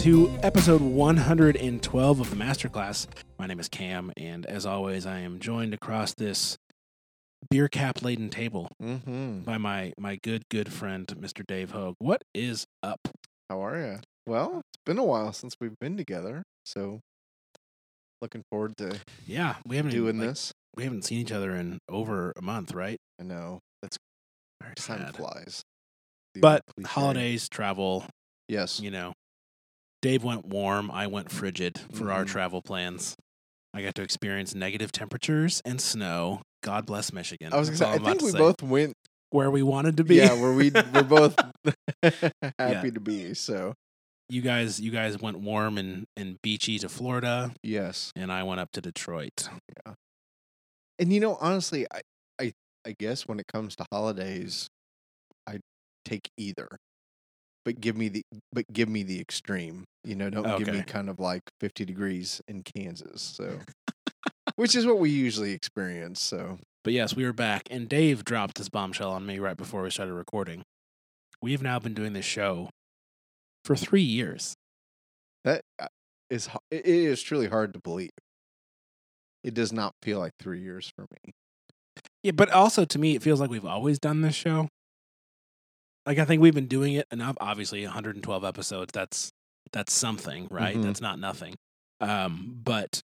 to episode 112 of the Masterclass. My name is Cam, and as always, I am joined across this beer cap laden table Mm-hmm. by my my good good friend, Mr. Dave Hogue. What is up? How are you? Well, it's been a while since we've been together, so looking forward to Yeah, we haven't doing like, this. We haven't seen each other in over a month, right? I know that's Very time sad. flies. The But holidays, travel, yes, you know. Dave went warm, I went frigid for our Mhm. travel plans. I got to experience negative temperatures and snow. God bless Michigan. I was gonna say. I think we say. both went. where we wanted to be. Yeah, where we we're both happy to be. So you guys you guys went warm and, and beachy to Florida yes, and I went up to Detroit. Yeah, and you know, honestly, I I I guess when it comes to holidays, I take either. But give me the but give me the extreme. You know, don't give me kind of like 50 degrees in Kansas. So which is what we usually experience. So But yes, we were back and Dave dropped this bombshell on me right before we started recording. We have now been doing this show for 3 years. that uh, is it is truly hard to believe. It does not feel like 3 years for me. Yeah, but also to me it feels like we've always done this show. Like I think we've been doing it enough obviously 112 episodes that's that's something, right? Mhm. That's not nothing. Um but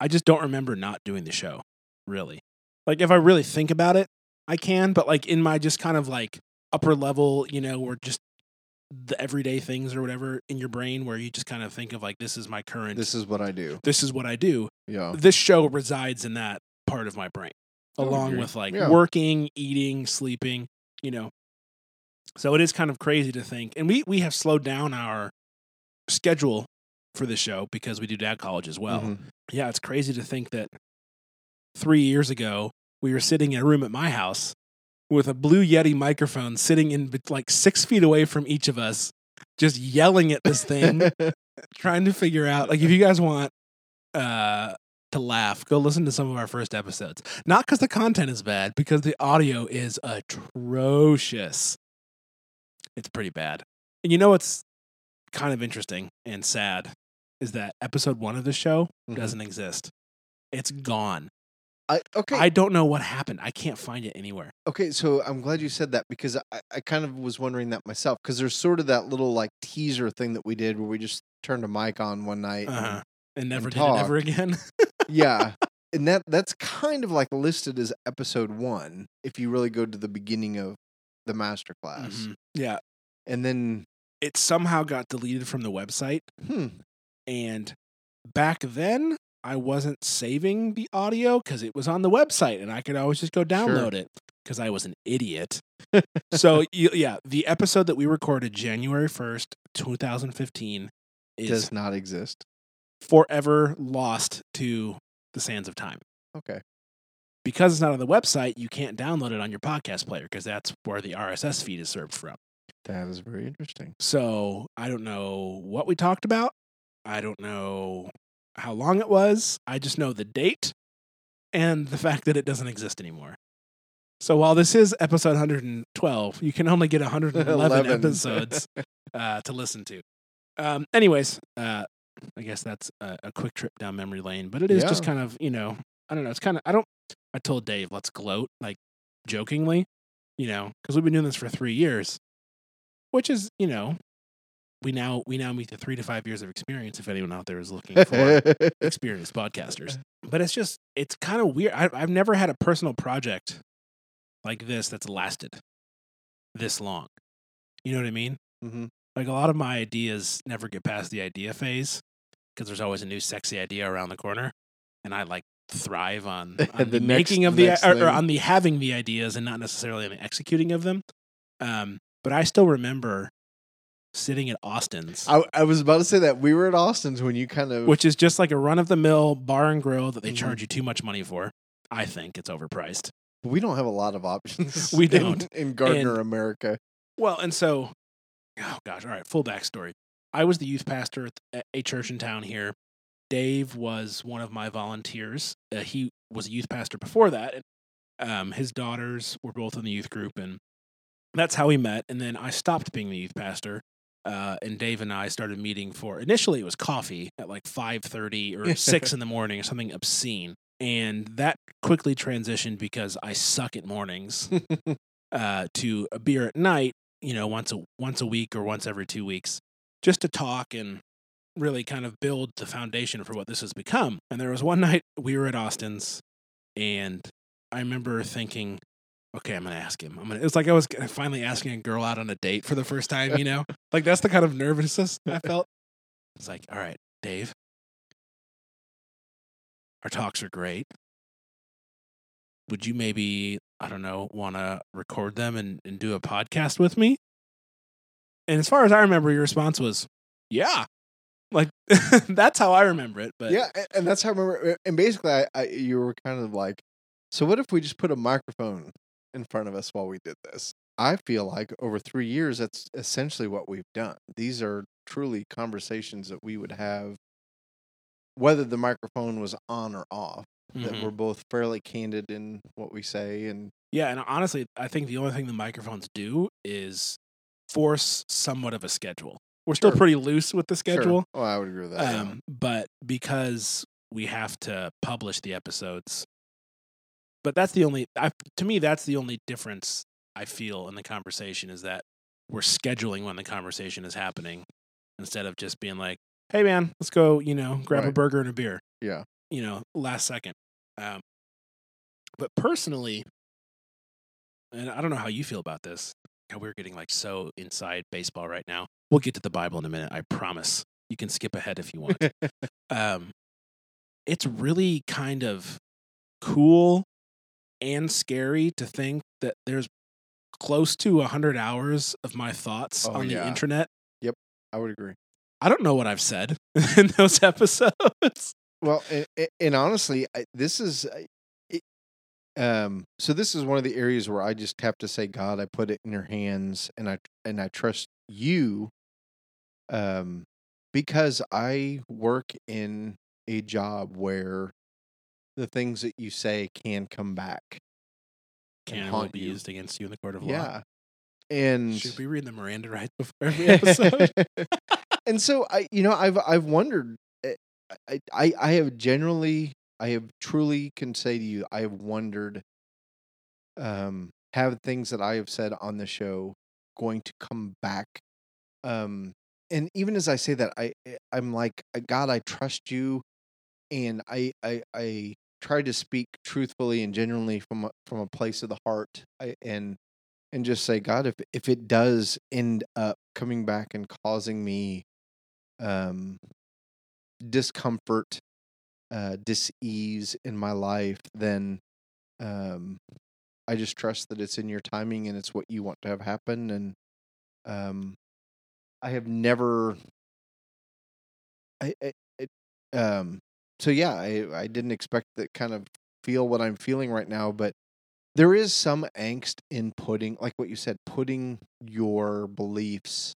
I just don't remember not doing the show, really. Like if I really think about it, I can, but like in my just kind of like upper level, you know, or just the everyday things or whatever in your brain where you just kind of think of like this is my current This is what I do. this is what I do. Yeah. This show resides in that part of my brain along with like Yeah. working, eating, sleeping, you know. So it is kind of crazy to think. And we we have slowed down our schedule for the show because we do dad college as well. Mhm. Yeah, it's crazy to think that 3 years ago we were sitting in a room at my house with a blue Yeti microphone sitting in like 6 feet away from each of us just yelling at this thing trying to figure out like if you guys want uh to laugh. Go listen to some of our first episodes. Not because the content is bad because the audio is atrocious. It's pretty bad. And you know what's kind of interesting and sad is that episode one of the show Mhm. doesn't exist. It's gone. I, okay. i don't know what happened. I can't find it anywhere. Okay, so I'm glad you said that because I, I kind of was wondering that myself because there's sort of that little like teaser thing that we did where we just turned a mic on one night. and- uh-huh. and never and did it ever again yeah. And that that's kind of like listed as episode one if you really go to the beginning of the master class. Mhm. yeah And then it somehow got deleted from the website hmm, And back then, I wasn't saving the audio because it was on the website and I could always just go download it because I was an idiot. so, you, yeah, the episode that we recorded January 1st, 2015 is does not exist. Forever lost to the sands of time. Okay. Because it's not on the website, you can't download it on your podcast player because that's where the RSS feed is served from. That is very interesting. So I don't know what we talked about. I don't know how long it was. I just know the date and the fact that it doesn't exist anymore. So while this is episode 112, you can only get 111 episodes uh, to listen to. Um, anyways, uh, I guess that's a, a quick trip down memory lane, but it is just kind of, you know, I don't know. It's kind of, I don't, I told Dave, let's gloat, like jokingly, you know, because we've been doing this for three years, which is, you know, we now we now meet the three to five years of experience. If anyone out there is looking for experienced podcasters, but it's just it's kind of weird. I, I've never had a personal project like this that's lasted this long. You know what I mean? Mhm. Like a lot of my ideas never get past the idea phase because there's always a new sexy idea around the corner, and I like thrive on, on the, The next- making of the next or, or on the having the ideas and not necessarily on the executing of them. Um, but I still remember sitting at Austin's, I, I was about to say that we were at Austin's when you kind of which is just like a run of the mill bar and grill that they Mhm. charge you too much money for. I think it's overpriced. we don't have a lot of options. We in- don't. in, Gardner, And- America. Well, and so, oh gosh, all right, full backstory. I was the youth pastor at a church in town here. Dave was one of my volunteers. Uh, he was a youth pastor before that. And, um, his daughters were both in the youth group, and that's how we met. And then I stopped being the youth pastor. Uh, and Dave and I started meeting for initially it was coffee at like five thirty or six in the morning or something obscene, and that quickly transitioned because I suck at mornings uh, to a beer at night. You know, once a once a week or once every two weeks, just to talk and really kind of build the foundation for what this has become. And there was one night we were at Austin's, and I remember thinking, okay, I'm gonna ask him. I'm gonna. It's like I was finally asking a girl out on a date for the first time. You know, like that's the kind of nervousness I felt. It's like, all right, Dave, our talks are great. Would you maybe, I don't know, want to record them and, and do a podcast with me? And as far as I remember, your response was, yeah. Like that's how I remember it. But yeah, and that's how I remember. And basically, I, I you were kind of like, so what if we just put a microphone in front of us while we did this? I feel like over three years, that's essentially what we've done. These are truly conversations that we would have, whether the microphone was on or off. That Mhm. we're both fairly candid in what we say, and Yeah, and honestly, I think the only thing the microphones do is force somewhat of a schedule. We're still pretty loose with the Sure. schedule, Oh, I would agree with that. yeah. um, but because we have to publish the episodes, but that's the only. I, to me, that's the only difference I feel in the conversation is that we're scheduling when the conversation is happening instead of just being like, "Hey, man, let's go," you know, grab a burger and a beer. Yeah. you know, last second. Um, but personally, and I don't know how you feel about this. God, we're getting like so inside baseball right now. We'll get to the Bible in a minute. I promise. You can skip ahead if you want. um, it's really kind of cool and scary to think that there's close to a hundred hours of my thoughts Oh, on the internet. Yep, I would agree. I don't know what I've said in those episodes. Well, and, and honestly, I, this is, it, um, so this is one of the areas where I just have to say, God, I put it in your hands, and I and I trust you, um, because I work in a job where the things that you say can come back. Can and will haunt be you. used against you in the court of law. Yeah, and Should we read the Miranda rights before every episode? and so I, you know, I've I've wondered. eh, I I I have generally, I have truly can say to you, I have wondered. Um, have things that I have said on the show going to come back? Um, and even as I say that, I eh, I'm like, "Uh, God, I trust you, and I I I try to speak truthfully and genuinely from a, from a place of the heart, I, and and just say, God, if if it does end up coming back and causing me um discomfort, uh dis-ease in my life, then um I just trust that it's in your timing and it's what you want to have happen and um I have never I, I it, um so yeah, I I didn't expect that kind of feel what I'm feeling right now, but there is some angst in putting like what you said putting your beliefs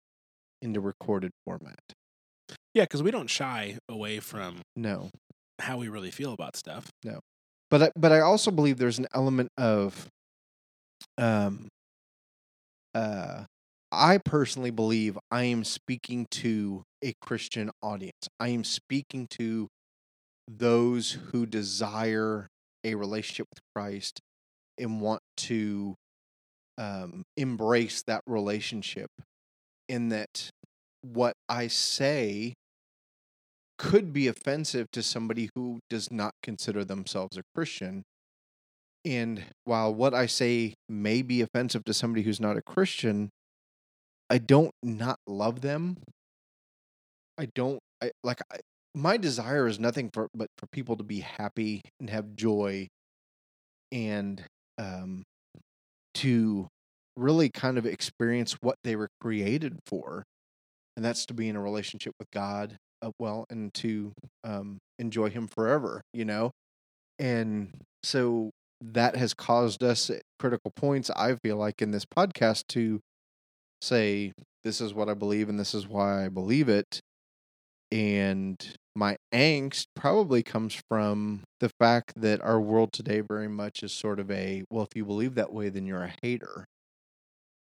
into recorded format. Yeah, because we don't shy away from no how we really feel about stuff. No, but I, but I also believe there's an element of um uh I personally believe I am speaking to a Christian audience. I am speaking to those who desire a relationship with Christ and want to um, embrace that relationship. In that, what I say could be offensive to somebody who does not consider themselves a Christian. And while what I say may be offensive to somebody who's not a Christian, I don't not love them. I don't I like I, my desire is nothing for but for people to be happy and have joy and um to really kind of experience what they were created for and that's to be in a relationship with God uh, well and to um enjoy him forever you know and so that has caused us at critical points i feel like in this podcast to say this is what i believe and this is why i believe it and my angst probably comes from the fact that our world today very much is sort of a well if you believe that way then you're a hater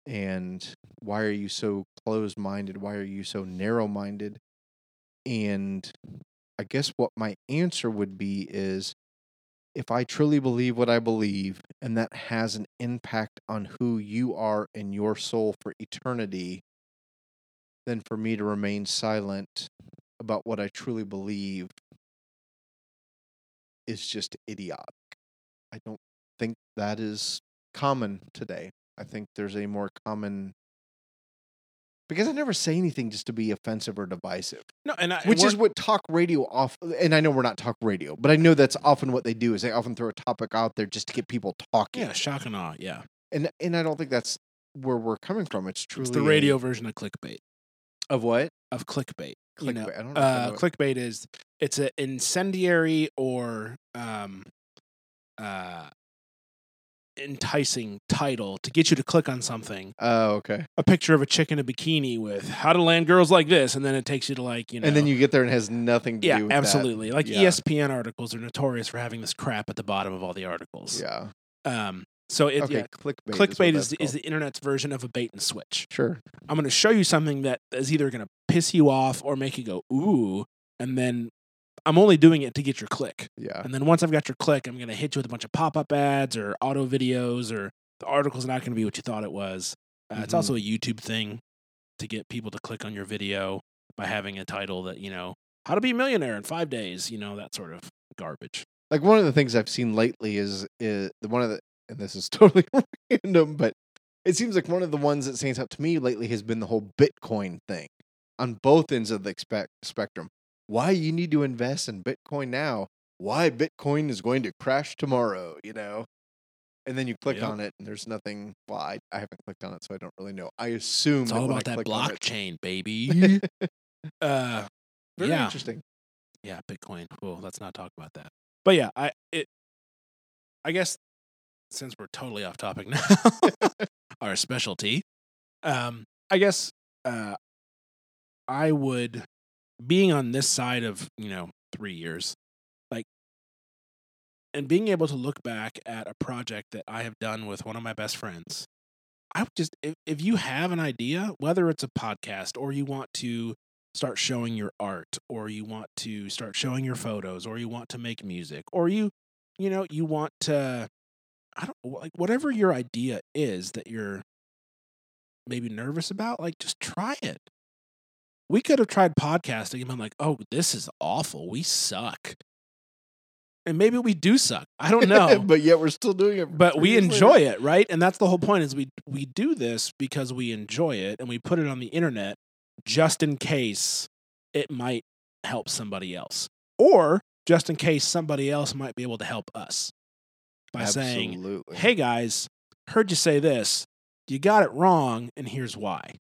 and why are you so closed minded? Why are you so narrow minded? And I guess what my answer would be is if I truly believe what I believe and that has an impact on who you are in your soul for eternity, then for me to remain silent about what I truly believe is just idiotic. I don't think that is common today. I think there's a more common because I never say anything just to be offensive or divisive, No, and I, which is what talk radio off. And I know we're not talk radio, but I know that's often what they do is they often throw a topic out there just to get people talking. yeah, shock and awe. Yeah, And and I don't think that's where we're coming from. It's truly it's the a- radio version of clickbait. of what Of clickbait. You know, clickbait. I don't know. uh, clickbait is it's an incendiary or um, uh, enticing title to get you to click on something. Oh, okay. A picture of a chick in a bikini with "How to land girls like this," and then it takes you to like you know. And then you get there and it has nothing to yeah, do with that. absolutely. Like E Yeah. ESPN articles are notorious for having this crap at the bottom of all the articles. Yeah. Um. So it, okay. yeah, Clickbait. clickbait is, is, is the internet's version of a bait and switch. sure. I'm going to show you something that is either going to piss you off or make you go ooh, and then I'm only doing it to get your click. Yeah. And then once I've got your click, I'm going to hit you with a bunch of pop-up ads or auto videos, or the article's not going to be what you thought it was. Uh, It's Mhm. also a YouTube thing to get people to click on your video by having a title that you know how to be a millionaire in five days. You know that sort of garbage. Like one of the things I've seen lately is is the one of the and this is totally random, but it seems like one of the ones that stands out to me lately has been the whole Bitcoin thing on both ends of the expect, spectrum. Why you need to invest in Bitcoin now? Why Bitcoin is going to crash tomorrow? You know. And then you click Yep. on it, and there's nothing. Well, I, I haven't clicked on it, so I don't really know. I assume It's all about that on it- blockchain, baby. uh, Very yeah. interesting. yeah, Bitcoin. Well, let's not talk about that. But yeah, I it. I guess since we're totally off topic now, our specialty. Um, I guess uh, I would, being on this side of you know three years, like, and being able to look back at a project that I have done with one of my best friends. I would just if, if you have an idea, whether it's a podcast or you want to start showing your art or you want to start showing your photos or you want to make music or you you know you want to i don't like whatever your idea is that you're maybe nervous about like just try it we could have tried podcasting and been like oh this is awful. We suck. And maybe we do suck. I don't know. But yet we're still doing it. but we years later. enjoy it right? And that's the whole point is we we do this because we enjoy it and we put it on the internet just in case it might help somebody else or just in case somebody else might be able to help us by saying hey guys heard you say this. You got it wrong and here's why.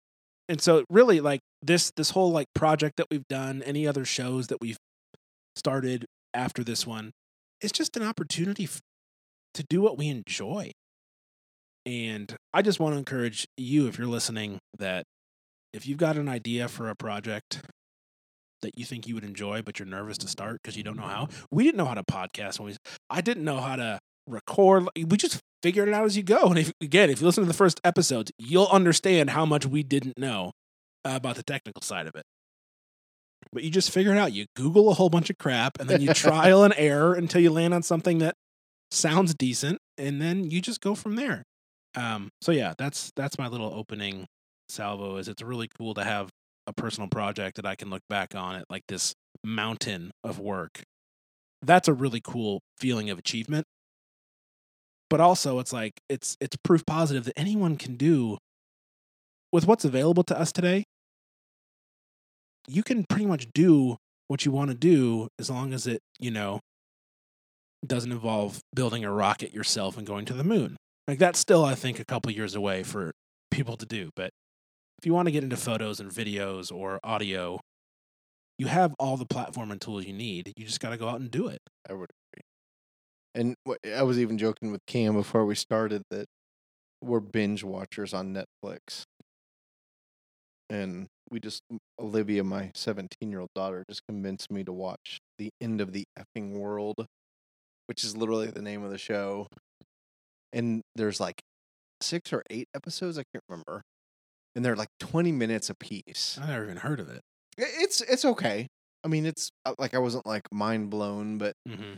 And so really like this this whole like project that we've done any other shows that we've started after this one it's just an opportunity f- to do what we enjoy. And i just want to encourage you if you're listening that if you've got an idea for a project that you think you would enjoy but you're nervous to start because you don't know how we didn't know how to podcast when we i didn't know how to record we just figured it out as you go. And if again if you listen to the first episodes you'll understand how much we didn't know about the technical side of it. But you just figure it out. You google a whole bunch of crap and then you trial and error until you land on something that sounds decent and then you just go from there. Um so yeah that's that's my little opening salvo is it's really cool to have a personal project that i can look back on at like this mountain of work. That's a really cool feeling of achievement. But also it's like it's it's proof positive that anyone can do with what's available to us today you can pretty much do what you want to do as long as it you know doesn't involve building a rocket yourself and going to the moon like that's still i think a couple years away for people to do but if you want to get into photos and videos or audio you have all the platform and tools you need you just got to go out and do it I would agree. And I was even joking with Cam before we started that we're binge watchers on Netflix. And we just, Olivia, my 17 year old daughter, just convinced me to watch The End of the Effing World, which is literally the name of the show. And there's like six or eight episodes. I can't remember, and they're like twenty minutes a piece. I never even heard of it. It's it's okay. I mean, it's uh, like I wasn't like mind blown, but Mm-hmm.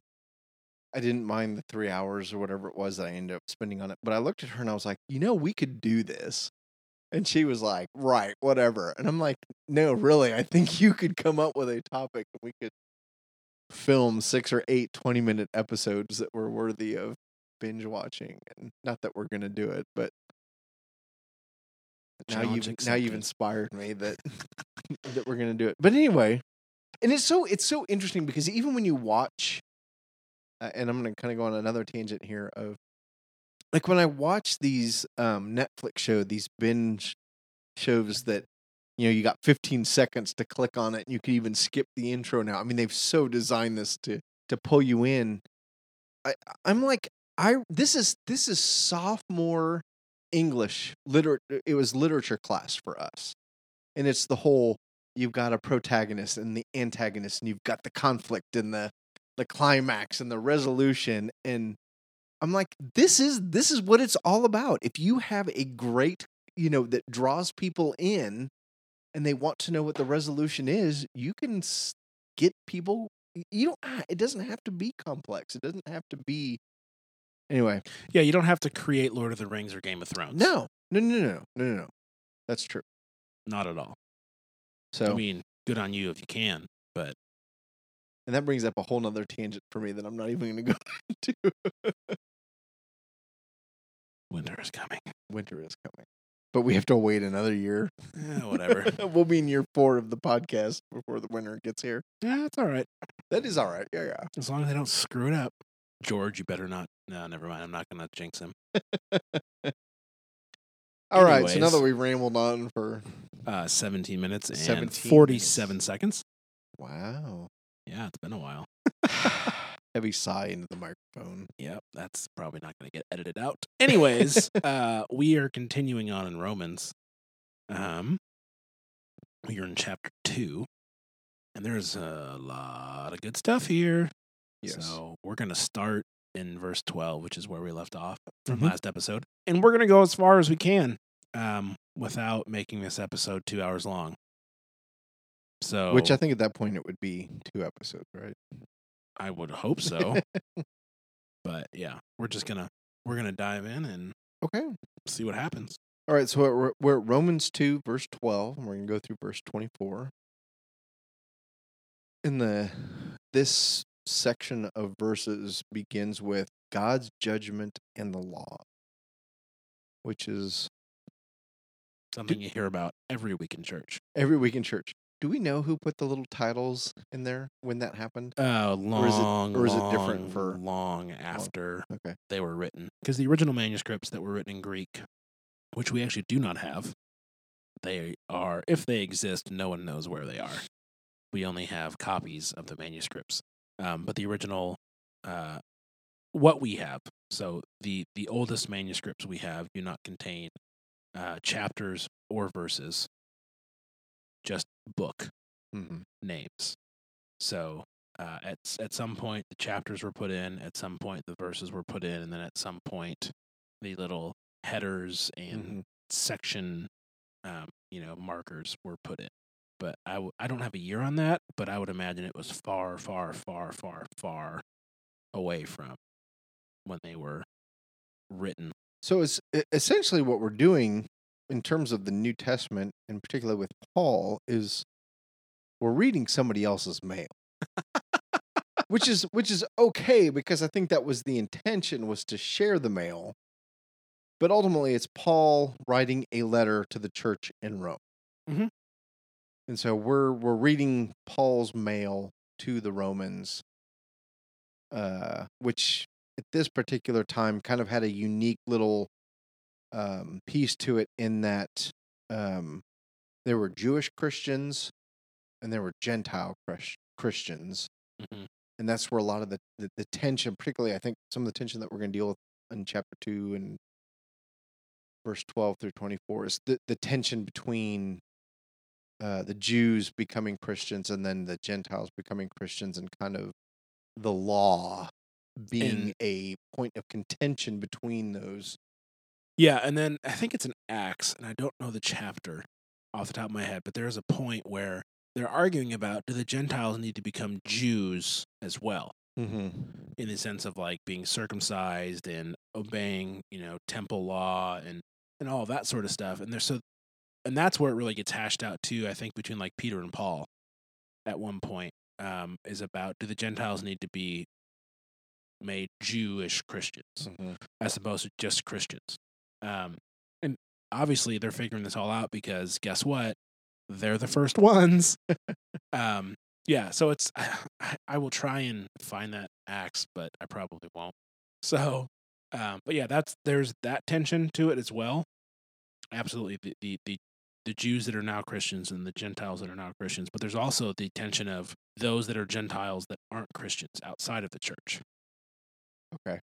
I didn't mind the three hours or whatever it was that I ended up spending on it. But I looked at her and I was like, you know, we could do this. And she was like, right, whatever. And I'm like, no, really, I think you could come up with a topic and we could film six or eight 20 minute episodes that were worthy of binge watching. And not that we're going to do it, but now you've, now you've inspired me that that we're going to do it. But anyway, and it's so it's so interesting because even when you watch uh, and I'm going to kind of go on another tangent here of like when I watch these um Netflix show these binge shows that you know you got 15 seconds to click on it and you can even skip the intro now. I mean they've so designed this to to pull you in. I I'm like I this is this is sophomore English liter it was literature class for us. And it's the whole you've got a protagonist and the antagonist and you've got the conflict and the the climax and the resolution and I'm like this is this is what it's all about. If you have a great, you know, that draws people in and they want to know what the resolution is, you can get people you don't ah, it doesn't have to be complex. It doesn't have to be Anyway, Yeah, you don't have to create Lord of the Rings or Game of Thrones. no. No, no, no, no. No, no, no. That's true. not at all. So I mean, good on you if you can, but and that brings up a whole nother tangent for me that I'm not even going to go into. Winter is coming. Winter is coming, but we have to wait another year. Yeah, whatever. we'll be in year four of the podcast before the winter gets here. yeah, it's all right That is all right. Yeah, yeah. as long as they don't screw it up. George, you better not. No, never mind. I'm not gonna jinx him. All right. So now that we've rambled on for Uh, 17 minutes and 17 47 seconds. wow, Yeah, it's been a while. heavy sigh into the microphone. Yep, that's probably not going to get edited out. Anyways, uh, we are continuing on in Romans. Um, we are in chapter two, and there's a lot of good stuff here. Yes. So we're going to start in verse 12, which is where we left off from Mhm. last episode. And we're going to go as far as we can um, without making this episode two hours long. So, Which I think at that point it would be two episodes, right? I would hope so. but yeah, we're just going to we're to dive in and Okay. see what happens. All right. So we're, we're at Romans 2, verse 12, and we're going to go through verse 24. In the this section of verses begins with God's judgment and the law, which is Something you hear about every week in church. every week in church. Do we know who put the little titles in there when that happened? Uh, Or is it- long, or is it different for- long after Okay. they were written? Because the original manuscripts that were written in Greek, which we actually do not have, they are, if they exist, no one knows where they are. We only have copies of the manuscripts. Um, but the original, uh, what we have, so the the oldest manuscripts we have do not contain uh, chapters or verses, just book Mm-hmm. names. So uh, at at some point the chapters were put in, at some point the verses were put in, and then at some point the little headers and Mhm. section, um, you know, markers were put in. But I w- I don't have a year on that, but I would imagine it was far, far, far, far, far away from when they were written. So it's essentially what we're doing in terms of the New Testament, in particular with Paul, is we're reading somebody else's mail. which is which is okay because I think that was the intention was to share the mail. But ultimately it's Paul writing a letter to the church in Rome. Mhm. And so we're we're reading Paul's mail to the Romans uh which at this particular time kind of had a unique little um, piece to it in that um, there were Jewish Christians and there were Gentile Chris- Christians, Mhm. and that's where a lot of the, the the tension, particularly I think some of the tension that we're going to deal with in chapter two and verse twelve through twenty four is the the tension between uh, the Jews becoming Christians and then the Gentiles becoming Christians, and kind of the law being And- a point of contention between those Yeah, and then I think it's an Acts, and I don't know the chapter off the top of my head, but there's a point where they're arguing about do the Gentiles need to become Jews as well, Mm-hmm. in the sense of like being circumcised and obeying, you know, temple law and and all that sort of stuff. And there's so, and that's where it really gets hashed out too. I think between like Peter and Paul, at one point, um, is about do the Gentiles need to be made Jewish Christians Mm-hmm. as opposed to just Christians. Um, and obviously they're figuring this all out because guess what? They're the first ones. um, yeah, so it's I, I will try and find that Acts, but I probably won't. So, um, but yeah, that's there's that tension to it as well. Absolutely, the the the the Jews that are now Christians and the Gentiles that are now Christians, but there's also the tension of those that are Gentiles that aren't Christians outside of the church. Okay.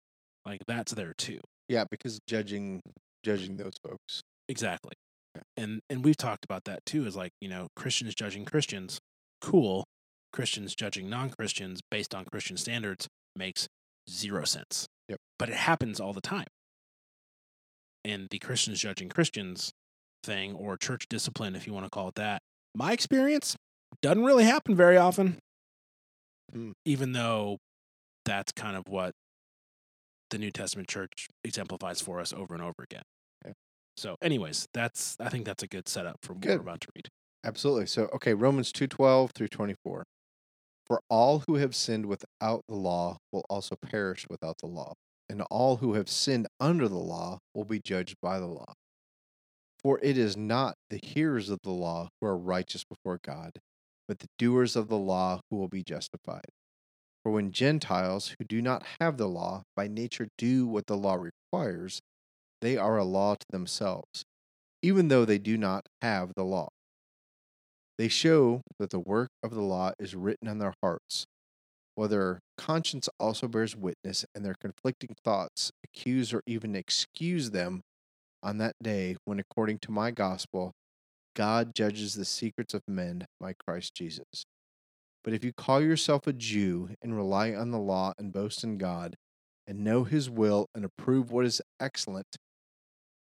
Like that's there too. Yeah, because judging judging those folks. Exactly. Yeah. And and we've talked about that too is like, you know, Christians judging Christians, cool. Christians judging non-Christians based on Christian standards makes zero sense. Yep. But it happens all the time. And the Christians judging Christians thing or church discipline if you want to call it that. My experience doesn't really happen very often. Hmm. Even though that's kind of what the New Testament church exemplifies for us over and over again. So, anyways, that's I think that's a good setup for what Good. we're about to read. Absolutely. So, okay, Romans 2:12 through 24. For all who have sinned without the law will also perish without the law, and all who have sinned under the law will be judged by the law. For it is not the hearers of the law who are righteous before God, but the doers of the law who will be justified. For when Gentiles who do not have the law by nature do what the law requires, they are a law to themselves, even though they do not have the law. They show that the work of the law is written on their hearts, while their conscience also bears witness, and their conflicting thoughts accuse or even excuse them on that day when, according to my gospel, God judges the secrets of men by Christ Jesus. But if you call yourself a Jew and rely on the law and boast in God, and know his will and approve what is excellent,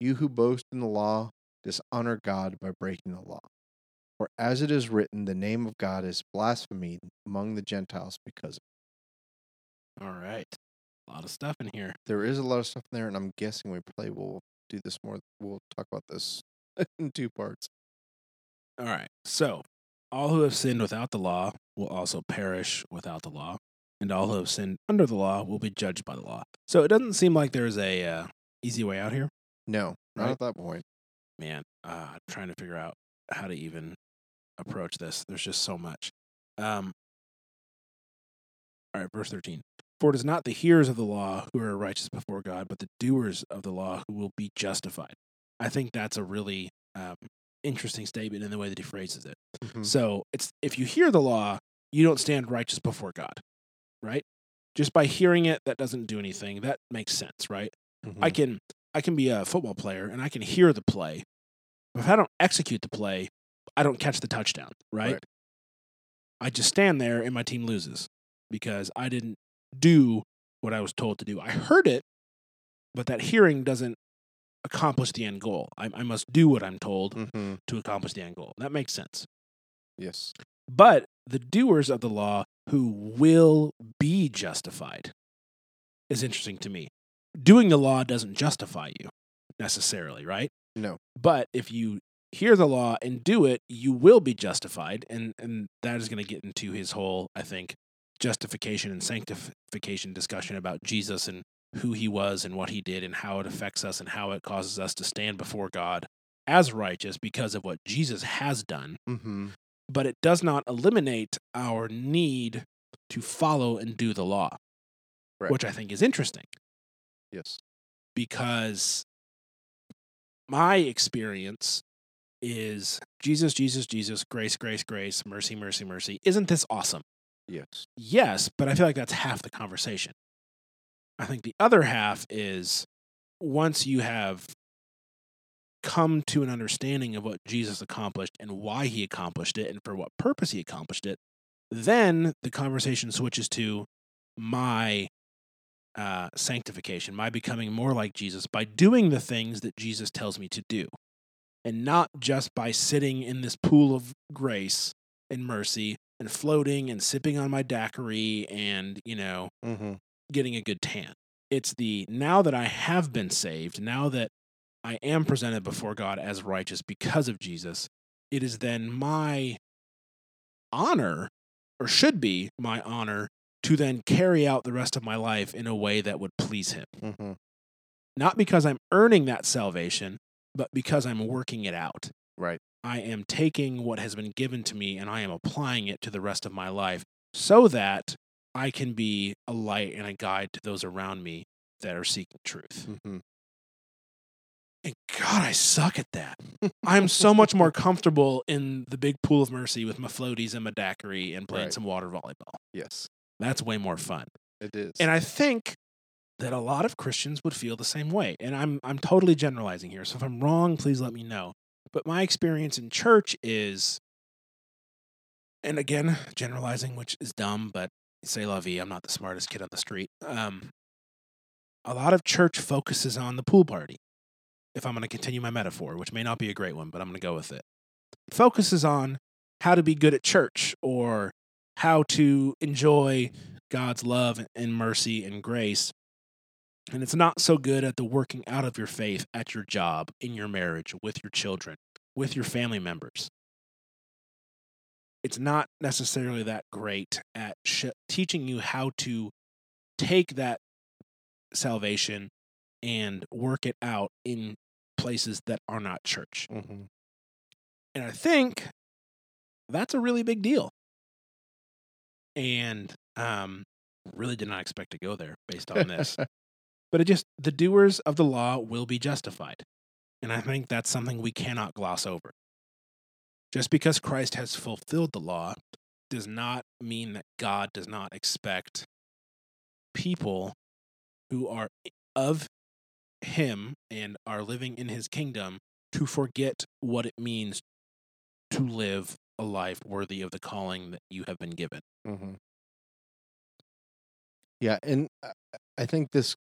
You who boast in the law, dishonor God by breaking the law. For as it is written, the name of God is blasphemed among the Gentiles because of All right. A lot of stuff in here. there is a lot of stuff in there, and I'm guessing we probably will do this more. We'll talk about this in two parts. All right. So, all who have sinned without the law will also perish without the law, and all who have sinned under the law will be judged by the law. So, it doesn't seem like there's a uh, easy way out here. No, not Right. at that point. man, uh, I'm trying to figure out how to even approach this. There's just so much. Um, all right, verse 13. For it is not the hearers of the law who are righteous before God, but the doers of the law who will be justified. I think that's a really um, interesting statement in the way that he phrases it. Mhm. So it's if you hear the law, you don't stand righteous before God, right? Just by hearing it, that doesn't do anything. That makes sense, right? I Mhm. can I can be a football player and I can hear the play. But if I don't execute the play, I don't catch the touchdown, right? Right. I just stand there and my team loses because I didn't do what I was told to do. I heard it, but that hearing doesn't accomplish the end goal. I, I must do what I'm told Mhm. to accomplish the end goal. That makes sense. Yes. But the doers of the law who will be justified is interesting to me. Doing the law doesn't justify you necessarily, right? No. But if you hear the law and do it, you will be justified. And, and that is going to get into his whole, I think, justification and sanctification discussion about Jesus and who he was and what he did and how it affects us and how it causes us to stand before God as righteous because of what Jesus has done Mm-hmm. but it does not eliminate our need to follow and do the law, Correct. which I think is interesting Yes. because my experience is Jesus, Jesus, Jesus, grace, grace, grace, mercy, mercy, mercy. Isn't this awesome? Yes. Yes, but I feel like that's half the conversation. I think the other half is once you have come to an understanding of what Jesus accomplished and why he accomplished it and for what purpose he accomplished it, then the conversation switches to my uh, sanctification, my becoming more like Jesus by doing the things that Jesus tells me to do, and not just by sitting in this pool of grace and mercy and floating and sipping on my daiquiri and, you know, Mm-hmm. getting a good tan. It's the now that I have been saved, now that I am presented before God as righteous because of Jesus, it is then my honor, or should be my honor, to then carry out the rest of my life in a way that would please Him. Mm-hmm. Not because I'm earning that salvation, but because I'm working it out. Right. I am taking what has been given to me and I am applying it to the rest of my life so that I can be a light and a guide to those around me that are seeking truth. Mm-hmm. And God, I suck at that. I'm so much more comfortable in the big pool of mercy with my floaties and my daiquiri and playing Right. some water volleyball. Yes, That's way more fun. it is. And I think that a lot of Christians would feel the same way. And I'm I'm totally generalizing here. So if I'm wrong, please let me know. But my experience in church is and again, generalizing, which is dumb, but say la vie, I'm not the smartest kid on the street. Um a lot of church focuses on the pool party. If I'm going to continue my metaphor, which may not be a great one, but I'm going to go with it. Focuses on how to be good at church or how to enjoy God's love and mercy and grace. And it's not so good at the working out of your faith at your job, in your marriage, with your children, with your family members. It's not necessarily that great at sh- teaching you how to take that salvation and work it out in places that are not church. mm-hmm. And I think that's a really big deal. And um really did not expect to go there based on this. but it just the doers of the law will be justified. And I think that's something we cannot gloss over. Just because Christ has fulfilled the law does not mean that God does not expect people who are of him and are living in his kingdom to forget what it means to live a life worthy of the calling that you have been given. Mm-hmm. Yeah, and I- I think this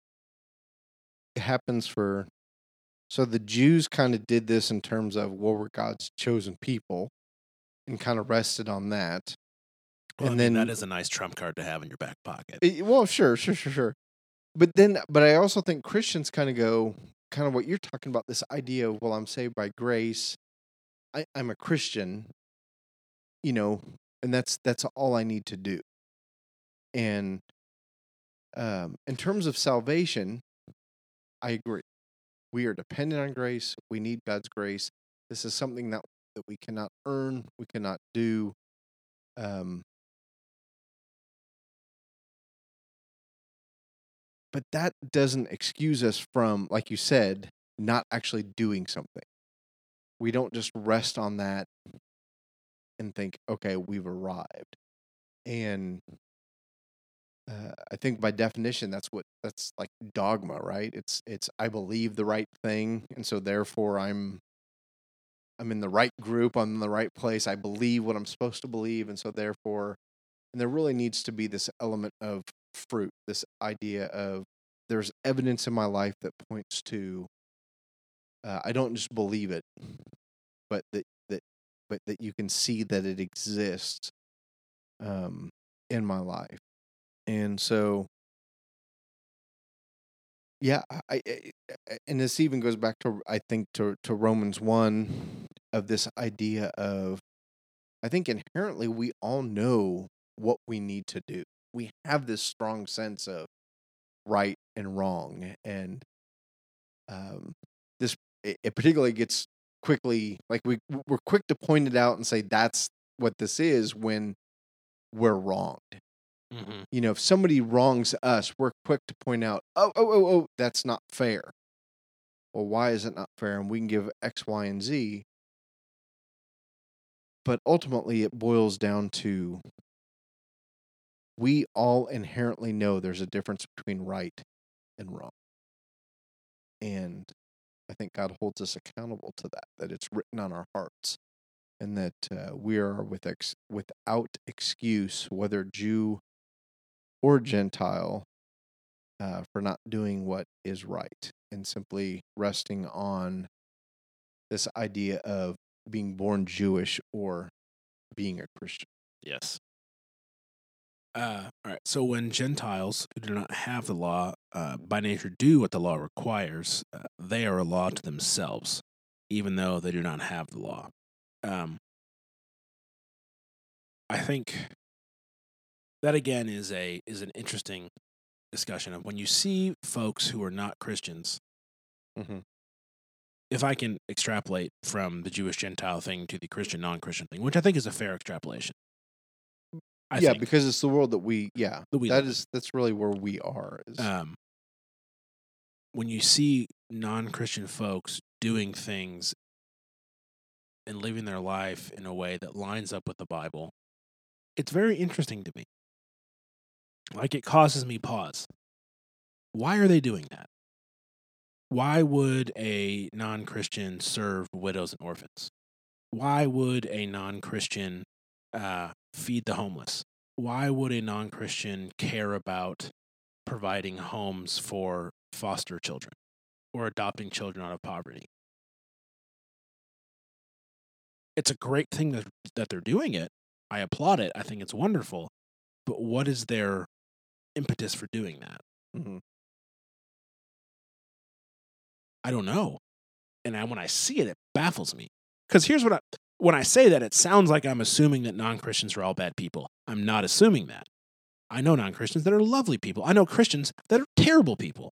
happens for. So the Jews kind of did this in terms of what were God's chosen people, and kind of rested on that. Well, And I mean, then- that is a nice trump card to have in your back pocket. Eh, well, sure, sure, sure, sure. But then, but I also think Christians kind of go, kind of what you're talking about, this idea of, well, I'm saved by grace. I, I'm a Christian, you know, and that's that's all I need to do. And um, in terms of salvation, I agree. We are dependent on grace. We need God's grace. This is something that that we cannot earn. We cannot do. Um, but that doesn't excuse us from, like you said, not actually doing something. We don't just rest on that and think, okay, we've arrived. And uh, I think by definition, that's what that's like dogma, right? It's it's I believe the right thing, and so therefore I'm I'm in the right group, I'm in the right place. I believe what I'm supposed to believe, and so therefore, and there really needs to be this element of fruit, this idea of there's evidence in my life that points to uh, I don't just believe it, but that that but that you can see that it exists um, in my life, and so yeah, I, I, I- and this even goes back to I think to to Romans one of this idea of I think inherently we all know what we need to do. We have this strong sense of right and wrong, and um, this it particularly gets quickly like we we're quick to point it out and say that's what this is when we're wronged Mm-hmm. you know, if somebody wrongs us, we're quick to point out, oh, oh, oh, oh, that's not fair. well, why is it not fair? And we can give X, Y, and Z. But ultimately, it boils down to we all inherently know there's a difference between right and wrong. And I think God holds us accountable to that, that it's written on our hearts, and that uh, we are with ex- without excuse, whether Jew or Gentile, uh, for not doing what is right and simply resting on this idea of being born Jewish or being a Christian. Yes. Uh, all right. So when Gentiles who do not have the law uh, by nature do what the law requires, uh, they are a law to themselves, even though they do not have the law. Um, I think that again is a is an interesting discussion of when you see folks who are not Christians. Mm-hmm. If I can extrapolate from the Jewish Gentile thing to the Christian non Christian thing, which I think is a fair extrapolation. I yeah, think. because it's the world that we yeah That we that is that's really where we are. Is, um, when you see non-Christian folks doing things and living their life in a way that lines up with the Bible, it's very interesting to me. Like it causes me pause. Why are they doing that? Why would a non-Christian serve widows and orphans? Why would a non-Christian uh, feed the homeless? Why would a non-Christian care about providing homes for foster children or adopting children out of poverty. It's a great thing that, that they're doing it. I applaud it. I think it's wonderful. But what is their impetus for doing that? Mhm. I don't know. And I, when I see it, it baffles me. Because here's what I when I say that, it sounds like I'm assuming that non Christians are all bad people. I'm not assuming that. I know non Christians that are lovely people. I know Christians that are terrible people.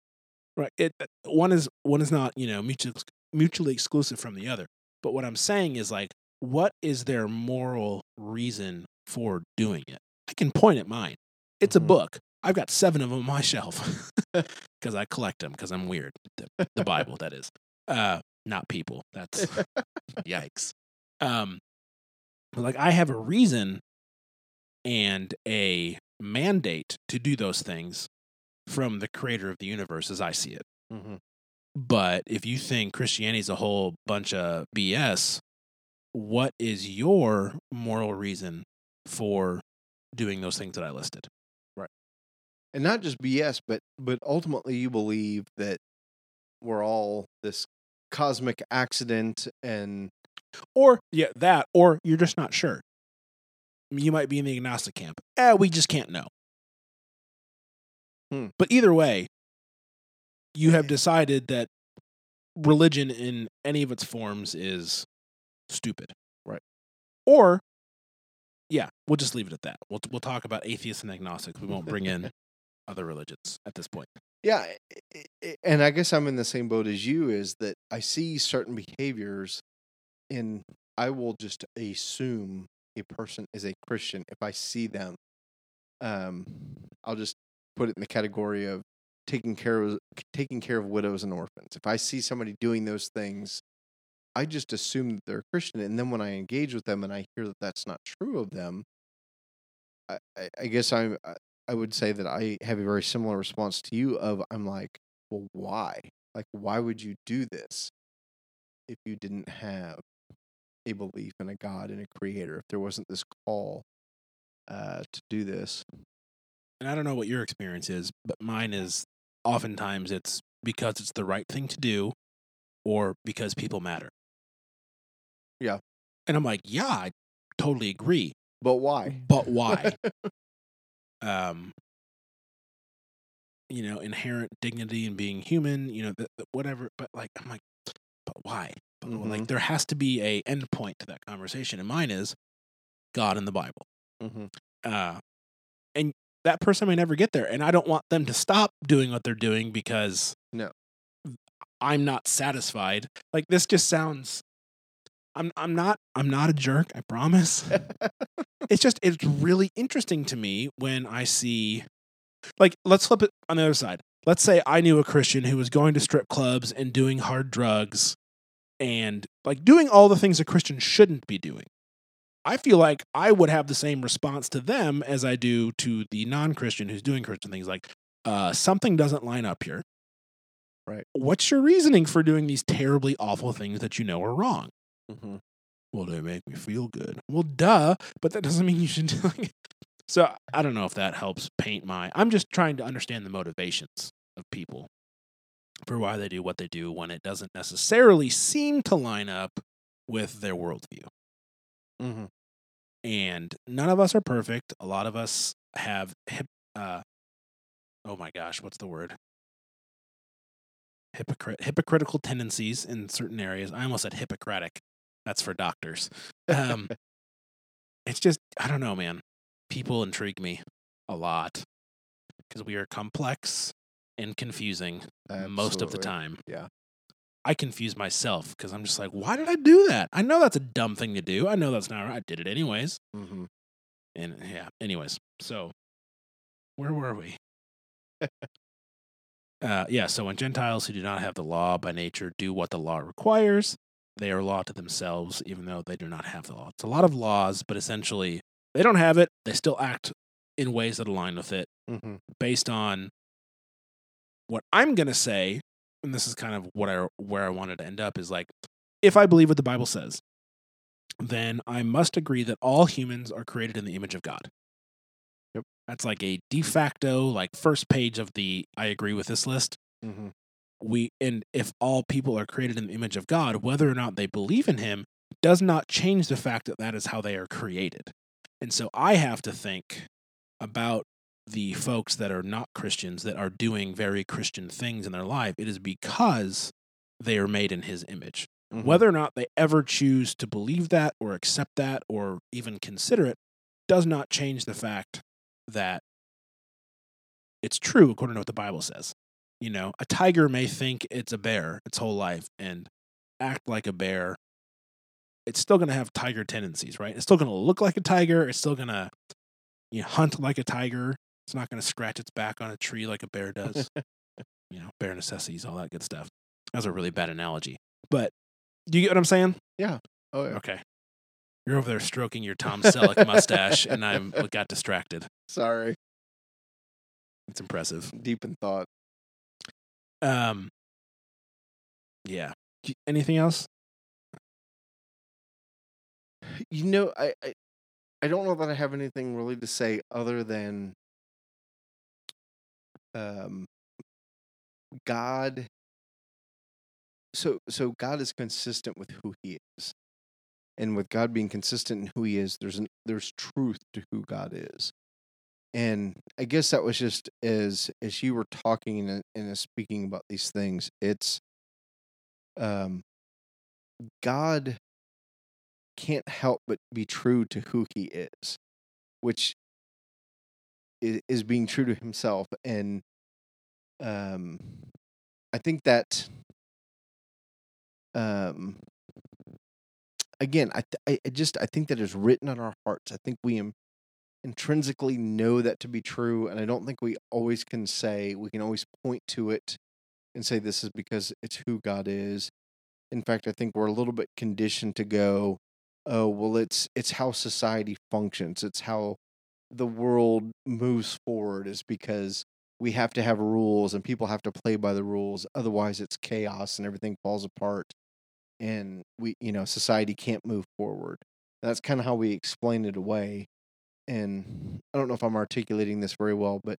Right? It one is one is not you know mutually mutually exclusive from the other. But what I'm saying is like, what is their moral reason for doing it? I can point at mine. It's Mhm. a book. I've got seven of them on my shelf because I collect them because I'm weird. The, the Bible, that is. Uh, not people. That's yikes. Um, like I have a reason and a mandate to do those things from the creator of the universe as I see it. Mhm. But if you think Christianity is a whole bunch of BS, what is your moral reason for doing those things that I listed? Right. And not just BS, but but ultimately you believe that we're all this cosmic accident and Or yeah, that, or you're just not sure. You might be in the agnostic camp. Eh, we just can't know. Hmm. But either way, you have decided that religion in any of its forms is stupid. Right. Or yeah, we'll just leave it at that. We'll we'll talk about atheists and agnostics. We won't bring in other religions at this point. yeah, and I guess I'm in the same boat as you. Is that I see certain behaviors, and I will just assume a person is a Christian if I see them. Um, I'll just put it in the category of taking care of taking care of widows and orphans. If I see somebody doing those things, I just assume that they're a Christian, and then when I engage with them and I hear that that's not true of them, I, I, I guess I'm I, I would say that I have a very similar response to you. Of I'm like, well, why? Like, why would you do this if you didn't have a belief in a God and a Creator? If there wasn't this call uh, to do this, And I don't know what your experience is, but mine is oftentimes it's because it's the right thing to do or because people matter. Yeah. And I'm like, yeah, I totally agree. but why? But why? um you know, inherent dignity and being human, you know, th- th- whatever, but like I'm like but why? But, Like Mhm. there has to be a end point to that conversation and mine is God and the Bible. hmm uh, and that person may never get there and i don't want them to stop doing what they're doing because No. i'm not satisfied like this just sounds i'm i'm not i'm not a jerk i promise it's just it's really interesting to me when i see like let's flip it on the other side let's say I knew a Christian who was going to strip clubs and doing hard drugs and like doing all the things a Christian shouldn't be doing. I feel like I would have the same response to them as I do to the non Christian who's doing Christian things like, uh, something doesn't line up here. Right. What's your reasoning for doing these terribly awful things that you know are wrong? Mm-hmm. Well, they make me feel good. Well, duh, but that doesn't mean you should do it. So I don't know if that helps paint my. I'm just trying to understand the motivations of people for why they do what they do when it doesn't necessarily seem to line up with their worldview. Mm-hmm. And none of us are perfect. A lot of us have hip. Uh, oh my gosh, what's the word? Hypocrite, hypocritical tendencies in certain areas. I almost said Hippocratic. That's for doctors. Um, it's just I don't know, man. People intrigue me a lot because we are complex and confusing most of the time. Yeah. I confuse myself because I'm just like, why did I do that? I know that's a dumb thing to do. I know that's not right. I did it anyways. Mm-hmm. And yeah, anyways. So where were we? uh, yeah, so when Gentiles who do not have the law by nature do what the law requires, they are law to themselves, even though they do not have the law. It's a lot of laws, but essentially they don't have it. They still act in ways that align with it Mm-hmm. based on what I'm gonna say, and this is kind of what I where I wanted to end up is like, if I believe what the Bible says, then I must agree that all humans are created in the image of God. Yep. That's like a de facto, like first page of the I agree with this list. Mm-hmm. We and if all people are created in the image of God, whether or not they believe in Him does not change the fact that that is how they are created. And so I have to think about the folks that are not Christians that are doing very Christian things in their life. It is because they are made in His image. Mm-hmm. Whether or not they ever choose to believe that or accept that or even consider it does not change the fact that it's true according to what the Bible says. You know, a tiger may think it's a bear its whole life and act like a bear. It's still going to have tiger tendencies, right? It's still going to look like a tiger. It's still going to you know, hunt like a tiger. It's not going to scratch its back on a tree like a bear does. you know, bear necessities, all that good stuff. That was a really bad analogy. But do you get what I'm saying? Yeah. Oh yeah. Okay. You're over there stroking your Tom Selleck mustache, and I got distracted. Sorry. It's impressive. Deep in thought. Um, yeah. Anything else? You know, I, I I don't know that I have anything really to say other than um God so so God is consistent with who he is. And with God being consistent in who he is, there's an, there's truth to who God is. And I guess that was just as as you were talking and, and speaking about these things, it's um God can't help but be true to who he is, which is, is being true to himself. And um, I think that, um, again, I, th- I just I think that is written on our hearts. I think we intrinsically know that to be true, and I don't think we always can say we can always point to it and say this is because it's who God is. In fact, I think we're a little bit conditioned to go, oh well it's it's how society functions it's how the world moves forward is because we have to have rules and people have to play by the rules otherwise it's chaos and everything falls apart and we you know society can't move forward. That's kind of how we explain it away and i don't know if i'm articulating this very well but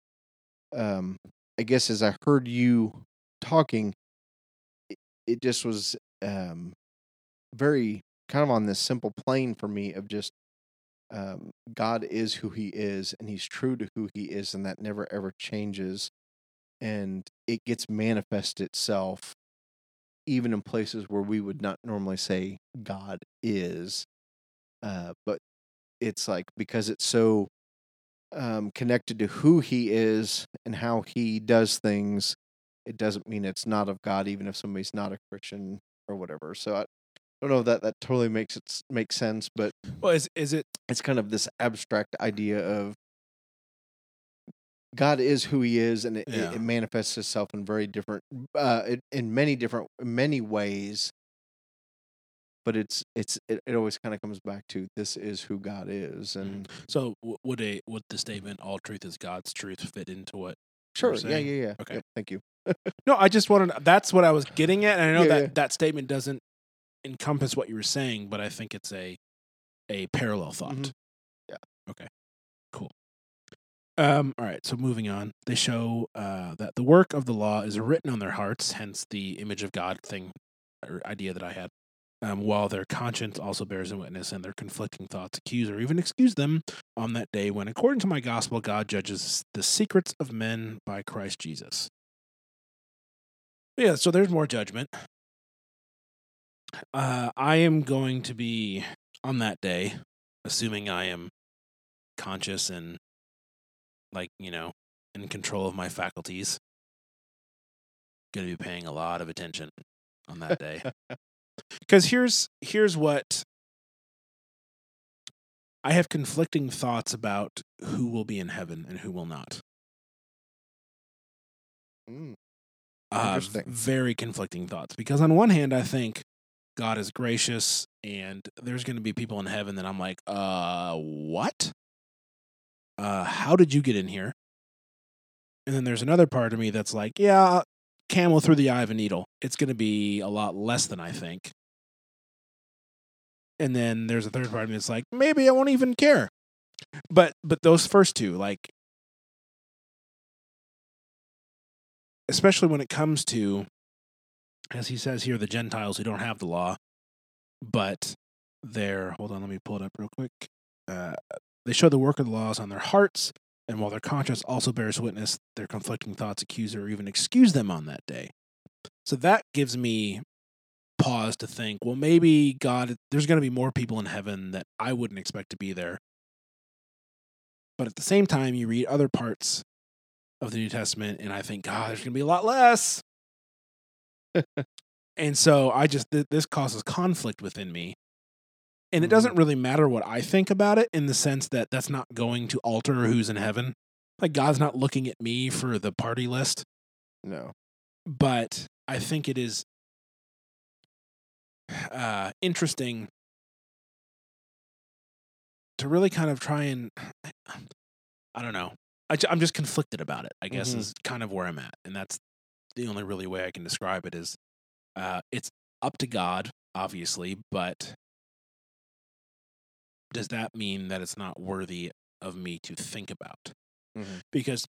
um i guess as i heard you talking it, it just was um very kind of on this simple plane for me of just um, God is who He is, and He's true to who He is, and that never ever changes, and it gets manifest itself, even in places where we would not normally say God is, uh, but it's like because it's so um, connected to who He is and how He does things, it doesn't mean it's not of God, even if somebody's not a Christian or whatever. So I, I don't know if that that totally makes it s- make sense, but Well, is is it it's kind of this abstract idea of God is who He is, and it, it- Yeah. it manifests itself in very different, uh, in- in many different, many ways. But it's it's it, it always kind of comes back to this is who God is, and So would a would the statement "all truth is God's truth" fit into what? sure, yeah, yeah, yeah. Okay. Yep, thank you. No, I just wanted. That's what I was getting at, and I know Yeah, that yeah. that statement doesn't encompass what you were saying, but I think it's a a parallel thought. Mhm. Yeah. Okay. Cool. Um. All right. So moving on, they show uh, that the work of the law is written on their hearts, hence the image of God thing or idea that I had. Um, while their conscience also bears a witness, and their conflicting thoughts accuse or even excuse them on that day when, according to my gospel, God judges the secrets of men by Christ Jesus. Yeah, so there's more judgment. Uh, I am going to be on that day, assuming I am conscious and, like, you know, in control of my faculties. Going to be paying a lot of attention on that day. Because here's here's what I have conflicting thoughts about who will be in heaven and who will not. Mm, uh, Interesting. very conflicting thoughts because on one hand i think god is gracious and there's going to be people in heaven that i'm like uh what? Uh how did you get in here? And then there's another part of me that's like yeah camel through the eye of a needle. It's going to be a lot less than i think. And then there's a third part of me that's like maybe i won't even care. But but those first two like especially when it comes to, as he says here, the Gentiles who don't have the law, but they're, hold on, let me pull it up real quick. Uh, they show the work of the laws on their hearts, and while their conscience also bears witness, their conflicting thoughts accuse or even excuse them on that day. So that gives me pause to think, well, maybe God, there's going to be more people in heaven that I wouldn't expect to be there. But at the same time, you read other parts of the New Testament, and I think, God, there's going to be a lot less. And so I just, th- this causes conflict within me. And it doesn't really matter what I think about it in the sense that that's not going to alter who's in heaven. Like, God's not looking at me for the party list, no. but I think it is uh, interesting to really kind of try and, I don't know. I, am just conflicted about it. I guess Mhm. is kind of where I'm at, and that's the only really way I can describe it. Is uh, it's up to God, obviously, but does that mean that it's not worthy of me to think about? Mhm. Because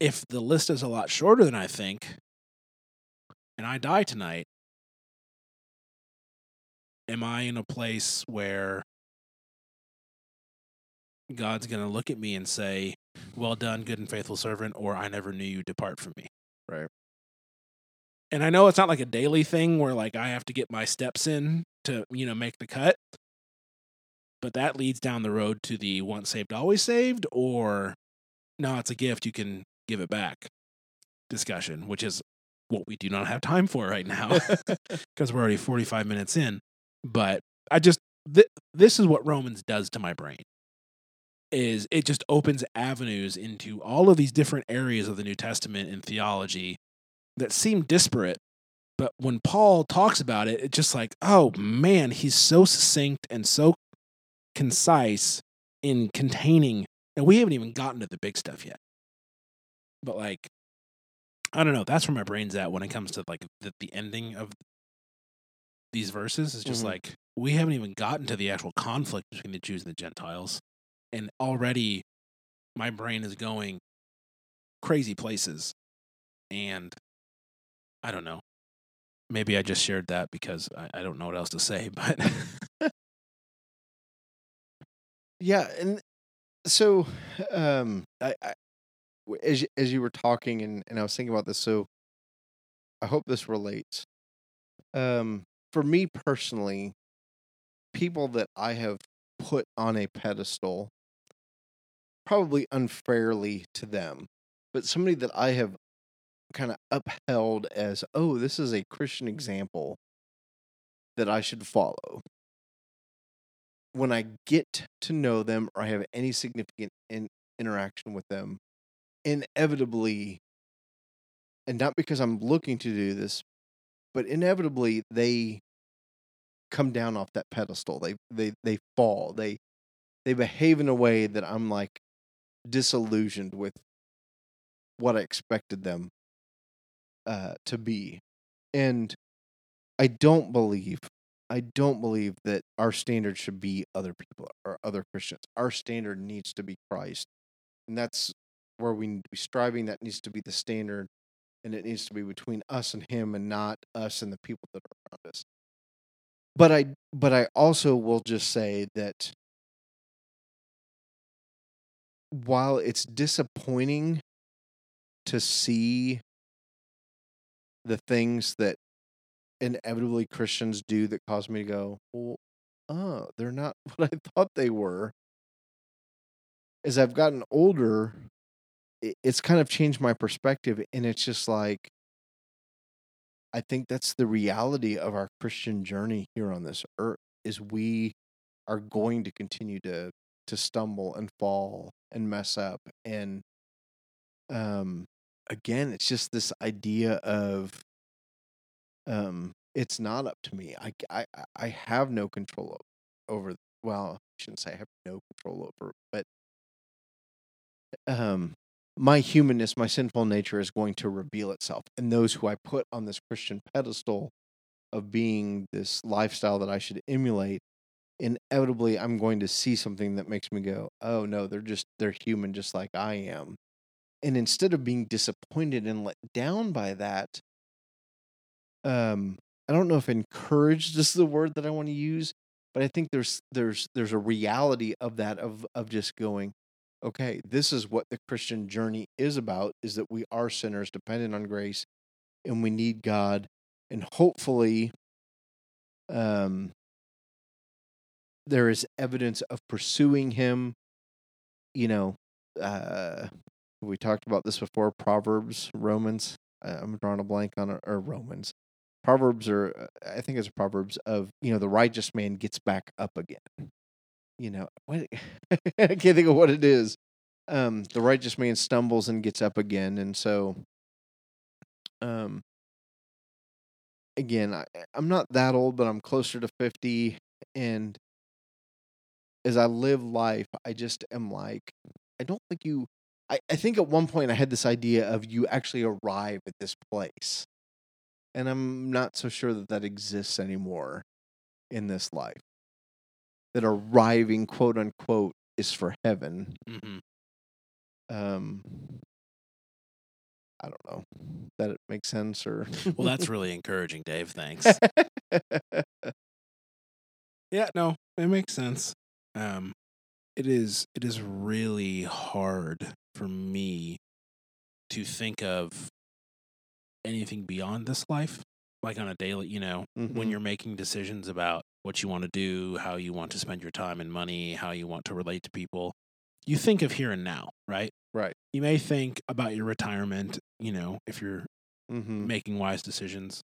if the list is a lot shorter than I think, and I die tonight, am I in a place where God's going to look at me and say, Well done, good and faithful servant, or I never knew you, depart from me? Right. And I know it's not like a daily thing where like I have to get my steps in to, you know, make the cut. But that leads down the road to the once saved, always saved, or no, it's a gift, you can give it back discussion, which is what we do not have time for right now because we're already 45 minutes in. But I just, th- this is what Romans does to my brain is it just opens avenues into all of these different areas of the New Testament and theology that seem disparate. But when Paul talks about it, it's just like, oh man, he's so succinct and so concise in containing, and we haven't even gotten to the big stuff yet. But like, I don't know. That's where my brain's at when it comes to like the, the ending of these verses. It's just Mhm. like we haven't even gotten to the actual conflict between the Jews and the Gentiles, and already my brain is going crazy places, and I don't know. Maybe I just shared that because I, I don't know what else to say, but Yeah, and so um, I, I as as you were talking, and and I was thinking about this. So I hope this relates. Um, for me personally, people that I have put on a pedestal, probably unfairly to them, but somebody that I have kind of upheld as, oh, this is a Christian example that I should follow when I get to know them or I have any significant in, interaction with them, inevitably, and not because I'm looking to do this, but inevitably they come down off that pedestal. They they they fall. They they behave in a way that I'm like disillusioned with what I expected them uh, to be, and I don't believe I don't believe that our standard should be other people or other Christians. Our standard needs to be Christ, and that's where we need to be striving. That needs to be the standard, and it needs to be between us and Him, and not us and the people that are around us. But I, but I also will just say that while it's disappointing to see the things that inevitably Christians do that cause me to go, well, oh, they're not what I thought they were. As I've gotten older, it's kind of changed my perspective. And it's just like, I think that's the reality of our Christian journey here on this earth is we are going to continue to to stumble and fall and mess up and um again it's just this idea of um it's not up to me. I i, I have no control over well i shouldn't say i have no control over but um my humanness my sinful nature is going to reveal itself and those who i put on this christian pedestal of being this lifestyle that i should emulate inevitably i'm going to see something that makes me go oh no they're just they're human just like i am. And instead of being disappointed and let down by that um i don't know if encouraged is the word that i want to use but i think there's there's there's a reality of that of of just going okay this is what the christian journey is about is that we are sinners dependent on grace and we need god and hopefully um there is evidence of pursuing him you know uh we talked about this before proverbs romans i'm drawing a blank on or romans. Proverbs are i think it's proverbs of you know the righteous man gets back up again. You know what i can't think of what it is. Um the righteous man stumbles and gets up again and so um again I, i'm not that old but i'm closer to 50 and as I live life, I just am like, I don't think you. I, I think at one point I had this idea of you actually arrive at this place. And I'm not so sure that that exists anymore in this life. That arriving, quote unquote, is for heaven. Mm-hmm. Um, I don't know. That it makes sense or Well, that's really encouraging, Dave. Thanks. yeah, no, it makes sense. Um, it is it is really hard for me to think of anything beyond this life, like on a daily. You know, when Mhm. you're making decisions about what you want to do, how you want to spend your time and money, how you want to relate to people, you think of here and now, right? right. You may think about your retirement. You know, if you're Mm-hmm. making wise decisions,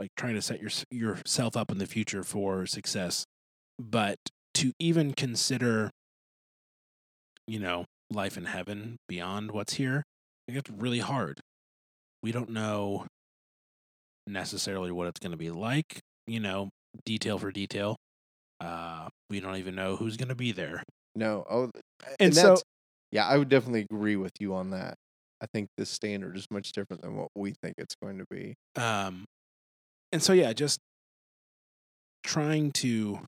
like trying to set your, yourself up in the future for success. But to even consider, you know, life in heaven beyond what's here, I think it's really hard. We don't know necessarily what it's going to be like, you know, detail for detail. Uh, we don't even know who's going to be there. No. Oh, And, so, yeah, I would definitely agree with you on that. I think the standard is much different than what we think it's going to be. um, and so, yeah, just trying to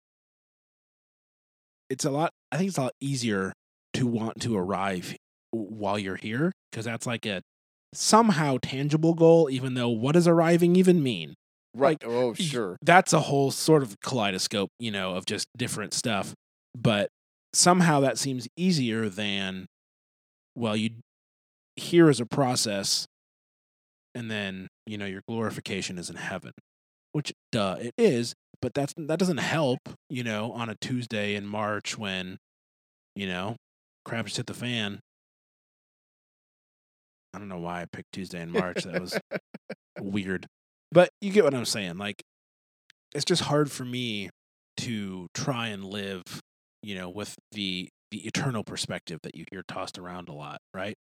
it's a lot i think it's a lot easier to want to arrive while you're here because that's like a somehow tangible goal even though what does arriving even mean Right. Like, oh, sure. that's a whole sort of kaleidoscope you know of just different stuff but somehow that seems easier than well you here is a process and then you know your glorification is in heaven which duh it is but that's that doesn't help you know on a tuesday in march when you know crap just hit the fan i don't know why i picked tuesday in march that was weird but you get what i'm saying like it's just hard for me to try and live you know with the the eternal perspective that you hear tossed around a lot, right?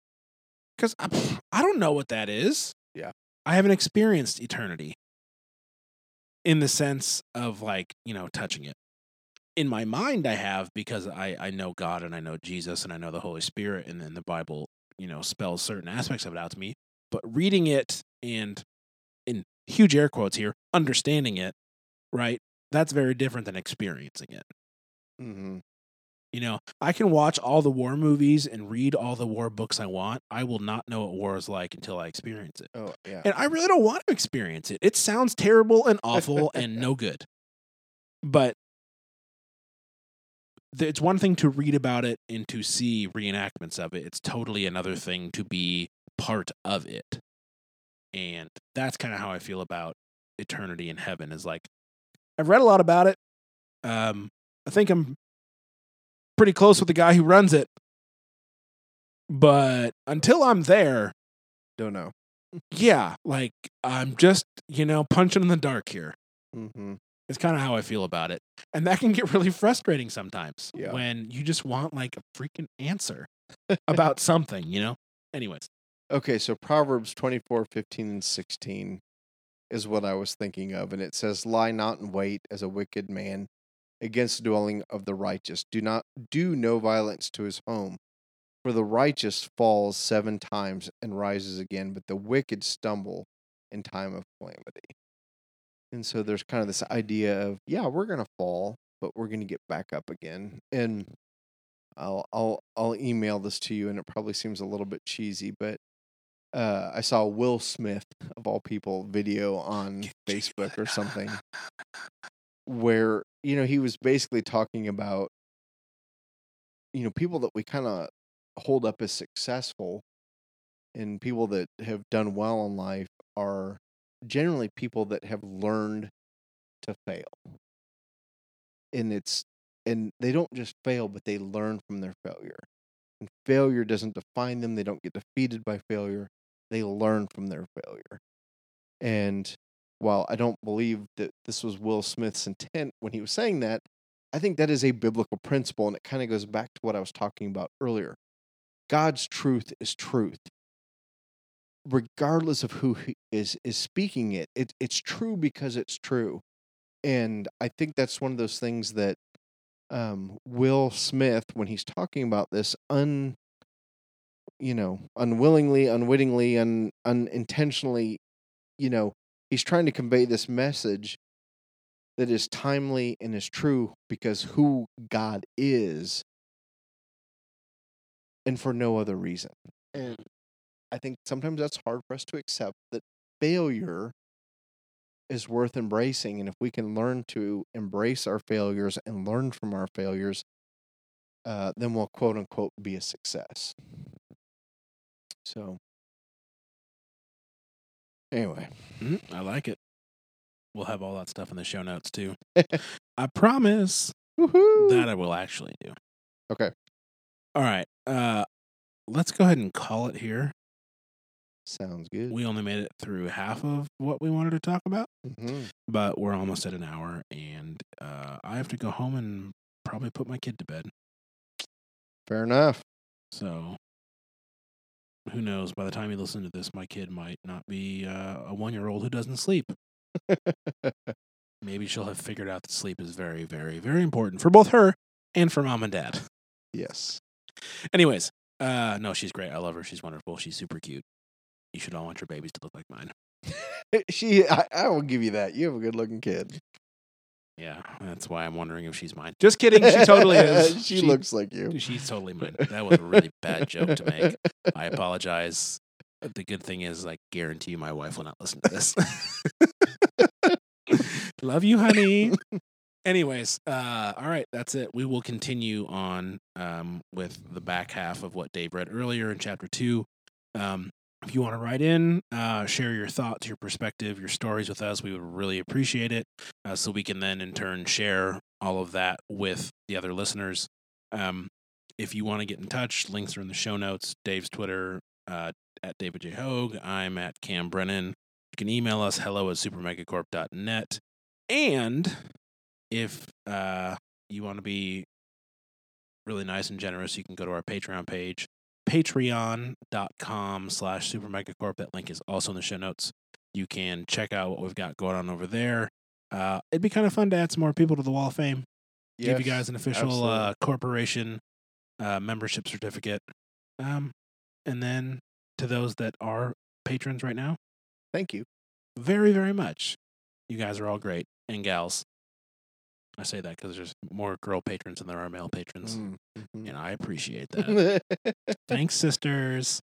Because I, I don't know what that is. Yeah. I haven't experienced eternity in the sense of like, you know, touching it. In my mind, I have because I, I know God and I know Jesus and I know the Holy Spirit, and then the Bible, you know, spells certain aspects of it out to me. But reading it and, in huge air quotes here, understanding it, right? That's very different than experiencing it. Mm-hmm. You know, I can watch all the war movies and read all the war books I want. I will not know what war is like until I experience it. Oh yeah. And I really don't want to experience it. It sounds terrible and awful and no good. But it's one thing to read about it and to see reenactments of it. It's totally another thing to be part of it. And that's kind of how I feel about eternity in heaven is like I've read a lot about it. Um I think I'm pretty close with the guy who runs it. But until I'm there, Don't know. yeah, like I'm just, you know, punching in the dark here. Mm-hmm. It's kind of how I feel about it. And that can get really frustrating sometimes Yeah. when you just want like a freaking answer about something, you know? Anyways, Okay, so Proverbs 24, 15, and 16 is what I was thinking of. And it says, Lie not in wait as a wicked man against the dwelling of the righteous. Do not do no violence to his home. For the righteous falls seven times and rises again, but the wicked stumble in time of calamity. And so there's kind of this idea of, yeah, we're gonna fall, but we're gonna get back up again. And I'll I'll I'll email this to you, and it probably seems a little bit cheesy, but uh, I saw Will Smith of all people video on Facebook or something where you know he was basically talking about you know people that we kind of hold up as successful and people that have done well in life are generally people that have learned to fail. And it's and they don't just fail but they learn from their failure. And failure doesn't define them. They don't get defeated by failure. They learn from their failure. And while I don't believe that this was Will Smith's intent when he was saying that, I think that is a biblical principle. And it kind of goes back to what I was talking about earlier. God's truth is truth. Regardless of who is is speaking it, it it's true because it's true. And I think that's one of those things that um, Will Smith, when he's talking about this, un you know, unwillingly, unwittingly, un, unintentionally, you know, he's trying to convey this message that is timely and is true because who God is and for no other reason. And I think sometimes that's hard for us to accept that failure is worth embracing. And if we can learn to embrace our failures and learn from our failures, uh, then we'll quote unquote be a success. So, anyway. mhm, I like it. We'll have all that stuff in the show notes too. I promise Woohoo! that I will actually do. Okay. All right. Uh let's go ahead and call it here. Sounds good. We only made it through half of what we wanted to talk about, hmm but we're almost at an hour and uh I have to go home and probably put my kid to bed. Fair enough. So who knows? By the time you listen to this, my kid might not be uh, a one year old who doesn't sleep. Maybe she'll have figured out that sleep is very, very, very important for both her and for mom and dad. yes. Anyways, uh, no, she's great. I love her. She's wonderful. She's super cute. You should all want your babies to look like mine. She, I, I will give you that. You have a good looking kid. Yeah, that's why I'm wondering if she's mine. Just kidding. She totally is. she, looks like you. She's totally mine. That was a really bad joke to make. I apologize. The good thing is, I guarantee you, my wife will not listen to this. Love you, honey. Anyways, uh, all right, that's it. We will continue on um, with the back half of what Dave read earlier in chapter two. Um, if you want to write in, uh, share your thoughts, your perspective, your stories with us, we would really appreciate it. Uh, so we can then, in turn, share all of that with the other listeners. Um, if you want to get in touch, links are in the show notes. Dave's Twitter uh, at David J. Hogue. I'm at Cam Brennan. You can email us hello at supermegacorp.net. And if uh, you want to be really nice and generous, you can go to our Patreon page, patreon.com slash supermegacorp. That link is also in the show notes. You can check out what we've got going on over there. Uh, it'd be kind of fun to add some more people to the Wall of Fame. Give you guys an official uh, corporation uh, membership certificate. Um, and then to those that are patrons right now, Thank you. very, very much. You guys are all great and gals. I say that because there's more girl patrons than there are male patrons, Mm, mhm. and I appreciate that. Thanks, sisters.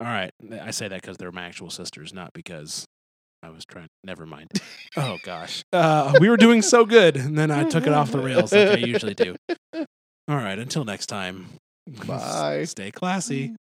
All right, I say that because they're my actual sisters, not because I was trying. Never mind. Oh gosh, uh, we were doing so good, and then I took it off the rails like I usually do. All right, until next time. Bye. Stay classy.